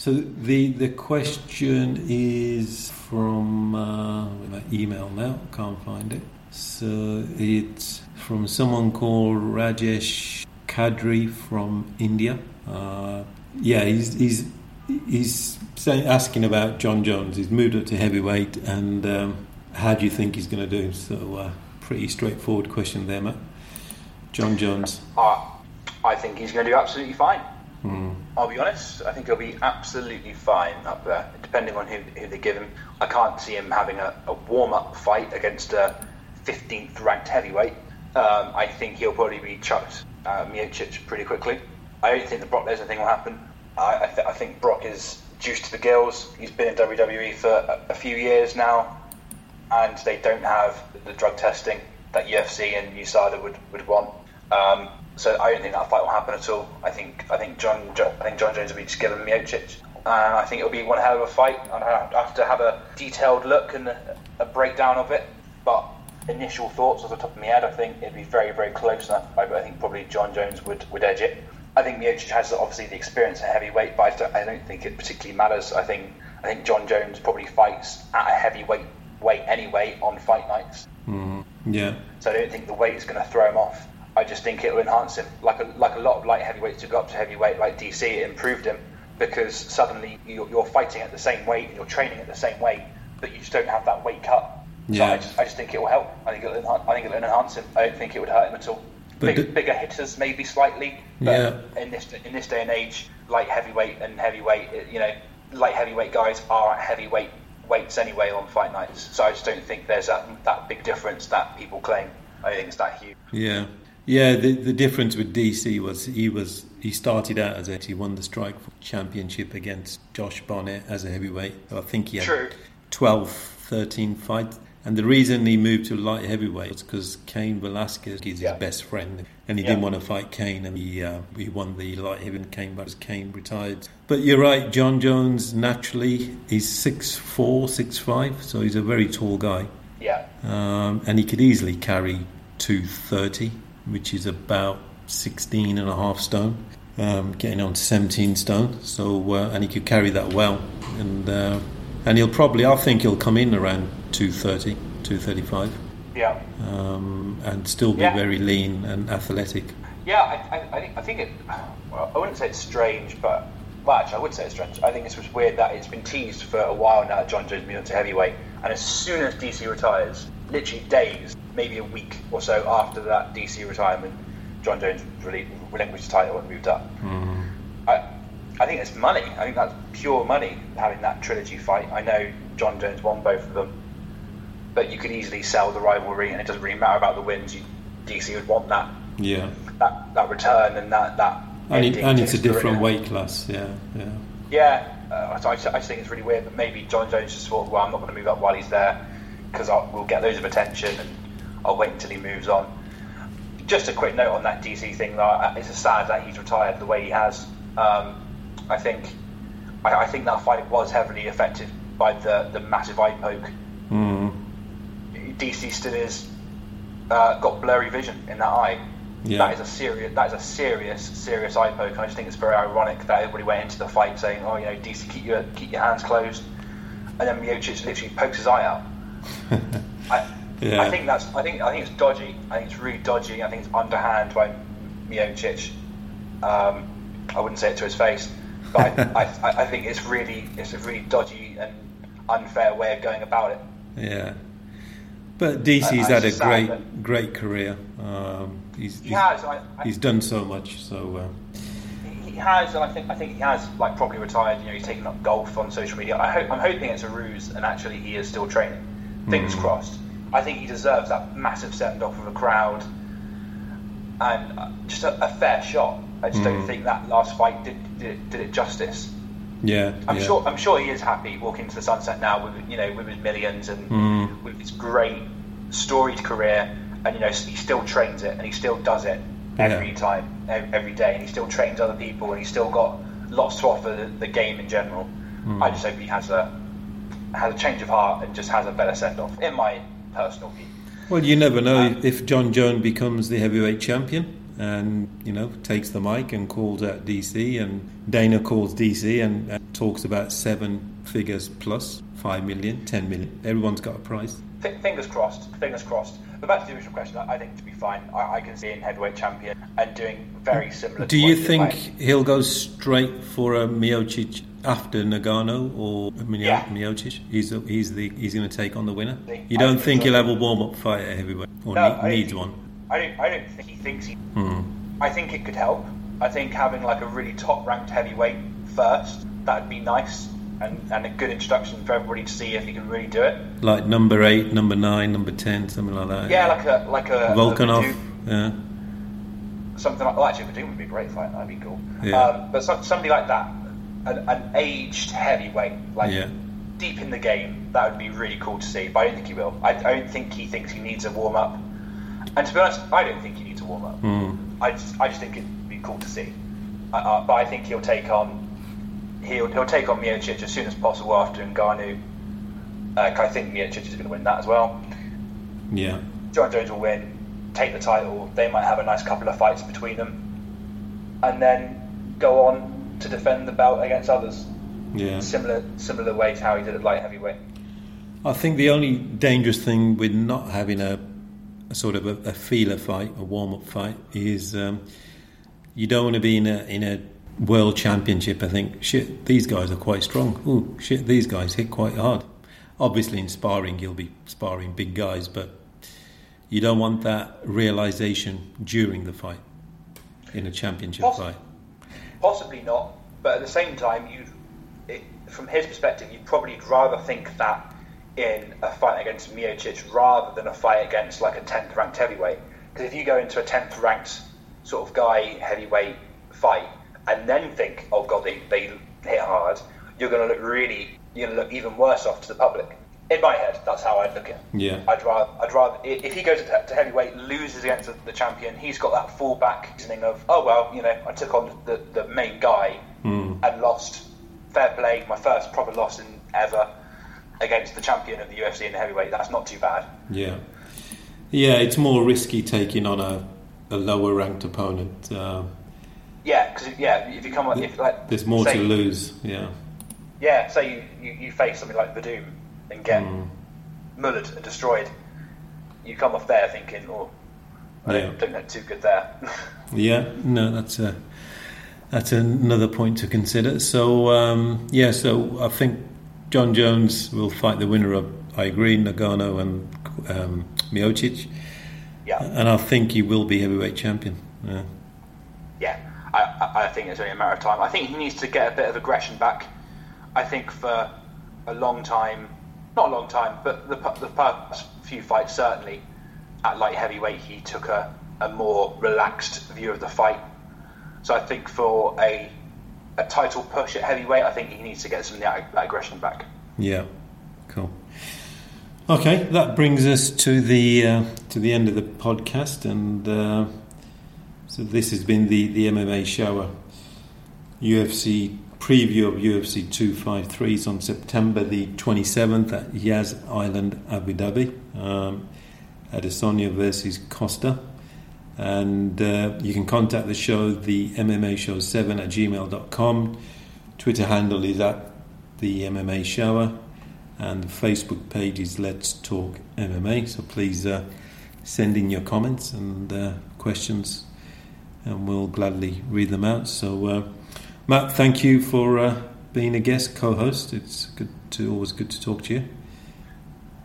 So the the question is from uh, my email now. Can't find it. So it's from someone called Rajesh Kadri from India. Uh, yeah, he's he's he's saying, asking about Jon Jones. He's moved up to heavyweight, and um, how do you think he's going to do? So uh, pretty straightforward question there, Matt. Jon Jones. Uh, I think he's going to do absolutely fine. Hmm. I'll be honest. I think he'll be absolutely fine up there, depending on who, who they give him. I can't see him having a, a warm-up fight against a 15th ranked heavyweight. Um, I think he'll probably be chucked uh, Miocic pretty quickly. I don't think the Brock Lesnar thing will happen. I, I, th- I think Brock is juiced to the gills. He's been in WWE for a, a few years now, and they don't have the drug testing that UFC and USADA would, would want. Um, so I don't think that fight will happen at all. I think I think Jon I think Jon Jones will be just giving Miocic, and I think it'll be one hell of a fight. And I have to have a detailed look and a, a breakdown of it. But initial thoughts off the top of my head, I think it'd be very very close. And I, I think probably Jon Jones would, would edge it. I think Miocic has obviously the experience at heavyweight, but I don't, I don't think it particularly matters. I think I think Jon Jones probably fights at a heavyweight weight anyway on fight nights. Mm-hmm. Yeah. So I don't think the weight is going to throw him off. I just think it will enhance him. Like a, like a lot of light heavyweights to go up to heavyweight, like DC, it improved him because suddenly you're, you're fighting at the same weight and you're training at the same weight, but you just don't have that weight cut. So Yeah. I just, I just think it will help. I think it'll enhance, I think it'll enhance him. I don't think it would hurt him at all. Big, the- bigger hitters maybe slightly, but Yeah. in this in this day and age, light heavyweight and heavyweight, uh, you know, light heavyweight guys are at heavyweight weights anyway on fight nights. So I just don't think there's that that big difference that people claim. I think it's that huge. Yeah. Yeah, the the difference with DC was he was he started out as a he won the strike championship against Josh Barnett as a heavyweight. I think he had True. 12, 13 fights. And the reason he moved to light heavyweight was because Cain Velasquez is Yeah. his best friend, and he Yeah. didn't want to fight Cain, and he uh, he won the light heavyweight. Cain because Cain retired. But you're right, Jon Jones naturally he's six four, six five, so he's a very tall guy, Yeah, um, and he could easily carry two thirty, which is about 16 and a half stone. Um, getting on to 17 stone, so uh, and he could carry that well, and uh, and he'll probably I think he'll come in around 230, 235, yeah, um, and still be Yeah. very lean and athletic. yeah. I, I, I think I think it. Well, I wouldn't say it's strange, but well, actually, I would say it's strange. I think it's just weird that it's been teased for a while now. that Jon Jones moved to heavyweight, and as soon as DC retires, literally days, maybe a week or so after that DC retirement, Jon Jones relinquished the title and moved up. I, I think it's money. I think that's pure money having that trilogy fight. I know Jon Jones won both of them, but you could easily sell the rivalry, and it doesn't really matter about the wins. You, DC would want that Yeah, that, that return and that that. and, it, and to it's a different weight class. Yeah, yeah, Yeah, uh, I, I just think it's really weird that maybe Jon Jones just thought, well, I'm not going to move up while he's there because we'll get loads of attention and I'll wait until he moves on. Just a quick note on that DC thing, though, it's a sad that he's retired the way he has. Um, I think I, I think that fight was heavily affected by the, the massive eye poke. DC still is uh, got blurry vision in that eye. Yeah. That is a serious that is a serious serious eye poke. And I just think it's very ironic that everybody went into the fight saying, "Oh, you know, DC, keep your keep your hands closed," and then Miocic literally pokes his eye out. [laughs] I, Yeah. I think that's I think I think it's dodgy. I think it's really dodgy. I think it's underhand by Miocic. Um, I wouldn't say it to his face, but I, [laughs] I, I think it's really it's a really dodgy and unfair way of going about it. yeah. But DC's I- had a great, that- great career. Um, he's, He he's, has. I, he's done so much. So uh, he has, and I think I think he has like probably retired. You know, he's taken up golf on social media. I hope I'm hoping it's a ruse, and actually he is still training. Fingers crossed. I think he deserves that massive send off of a crowd, and uh, just a, a fair shot. I just don't think that last fight did did it, did it justice. yeah, I'm yeah. sure I'm sure he is happy walking into the sunset now with you know with his millions and Mm. with his great storied career, and you know he still trains it and he still does it every Yeah. time, every day, and he still trains other people and he's still got lots to offer the, the game in general. Mm. I just hope he has a has a change of heart and just has a better send off, in my personal view. Well, you never know Um, if Jon Jones becomes the heavyweight champion and you know takes the mic and calls out DC, and Dana calls DC and, and talks about seven figures plus five million, ten million. Everyone's got a price. F- fingers crossed. Fingers crossed. But back to the original question, I think to be fine. I, I can see him heavyweight champion and doing very similar. Do you think he'll go straight for a Miocic after Ngannou or Mio- Yeah. Miocic? He's he's the he's going to take on the winner. You don't think think he'll have a warm up fight at heavyweight or No, ne- needs one? I don't. I don't think he thinks he. Hmm. I think it could help. I think having like a really top ranked heavyweight first that'd be nice and, and a good introduction for everybody to see if he can really do it. Like number eight, number nine, number ten, something like that. Yeah, like a like a Volkanov. a Yeah. something like. Well, actually, Werdum would be a great fight. That'd be cool. Yeah. Um, but some, somebody like that, an, an aged heavyweight, like Yeah. deep in the game, that would be really cool to see. But I don't think he will. I, I don't think he thinks he needs a warm up. And to be honest, I don't think he needs a warm up. Hmm. I just, I just think it'd be cool to see. Uh, uh, but I think he'll take on he'll he'll take on Miocic as soon as possible after Ngannou. Uh, I think Miocic is going to win that as well. Yeah. Jon Jones will win, take the title. They might have a nice couple of fights between them, and then go on to defend the belt against others. Yeah. Similar similar way to how he did at light heavyweight. I think the only dangerous thing with not having a, a sort of a, a feeler fight, a warm up fight, is um, you don't want to be in a in a world championship. I think shit, these guys are quite strong. Oh shit, these guys hit quite hard. Obviously, in sparring, you'll be sparring big guys, but you don't want that realization during the fight in a championship Poss- fight. Possibly not, but at the same time, you from his perspective, you'd probably rather think that in a fight against Miocic rather than a fight against like a 10th ranked heavyweight. Because if you go into a 10th ranked sort of guy heavyweight fight and then think, oh god, they, they hit hard, you're going to look really, you're going to look even worse off to the public. In my head, that's how I'd look at it. Yeah. I'd rather, I'd rather, if he goes to heavyweight, loses against the champion, he's got that fallback reasoning of, oh well, you know, I took on the, the main guy mm. and lost. Fair play, my first proper loss in ever against the champion of the UFC in the heavyweight. That's not too bad. Yeah, yeah, it's more risky taking on a, a lower ranked opponent. Uh, yeah, because yeah, if you come on, if like there's more to lose. Yeah. Yeah, say you, you, you face something like Werdum and get mm. mullered and destroyed. You come off there thinking, oh, I yeah. don't, look too good there. [laughs] yeah, no, that's a that's another point to consider. So um, yeah, so I think Jon Jones will fight the winner of I agree Ngannou and um, Miocic. Yeah, and I think he will be heavyweight champion. Yeah, yeah. I, I think it's only a matter of time. I think he needs to get a bit of aggression back. I think for a long time, not a long time, but the, the past few fights certainly at light heavyweight he took a, a more relaxed view of the fight. So I think for a a title push at heavyweight, I think he needs to get some of that, that aggression back. Yeah, cool. Okay, that brings us to the uh, to the end of the podcast, and uh, so this has been the the MMA shower UFC preview of UFC 253s on September the 27th at Yas Island, Abu Dhabi. Um, Adesanya versus Costa. And uh, you can contact the show, the MMA Show 7 at gmail.com. Twitter handle is at the MMA Shower. And the Facebook page is Let's Talk MMA. So please uh, send in your comments and uh, questions, and we'll gladly read them out. So, uh, Matt, thank you for uh, being a guest co-host. It's good to always good to talk to you.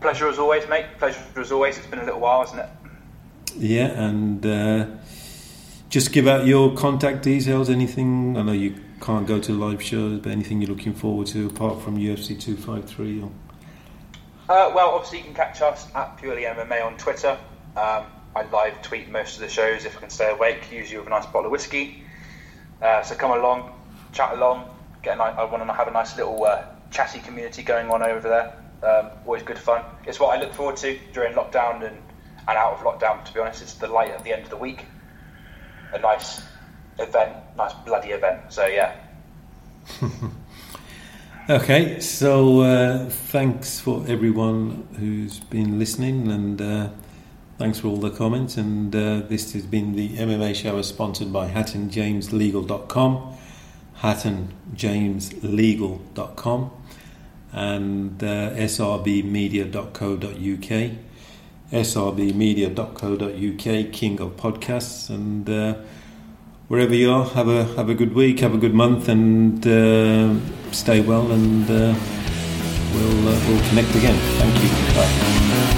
Pleasure as always, mate. Pleasure as always. It's been a little while, hasn't it? Yeah, and uh, just give out your contact details. Anything I know you can't go to live shows, but anything you're looking forward to apart from UFC 253? Or... Uh, well, obviously you can catch us at Purely MMA on Twitter. Um, I live tweet most of the shows if I can stay awake. Usually with a nice bottle of whiskey. Uh, so come along, chat along. Get nice, I want to have a nice little uh, chatty community going on over there. Um, always good fun. It's what I look forward to during lockdown and and out of lockdown. To be honest, it's the light at the end of the week. A nice event, nice bloody event. So yeah. [laughs] okay, so uh, thanks for everyone who's been listening, and uh, thanks for all the comments. And uh, this has been the MMA show, sponsored by HattonJamesLegal.com, HattonJamesLegal.com, and uh, SRBmedia.co.uk srbmedia.co.uk, king of podcasts, and uh, wherever you are, have a have a good week, have a good month, and uh, stay well, and uh, we'll uh, we'll connect again. Thank you. Bye.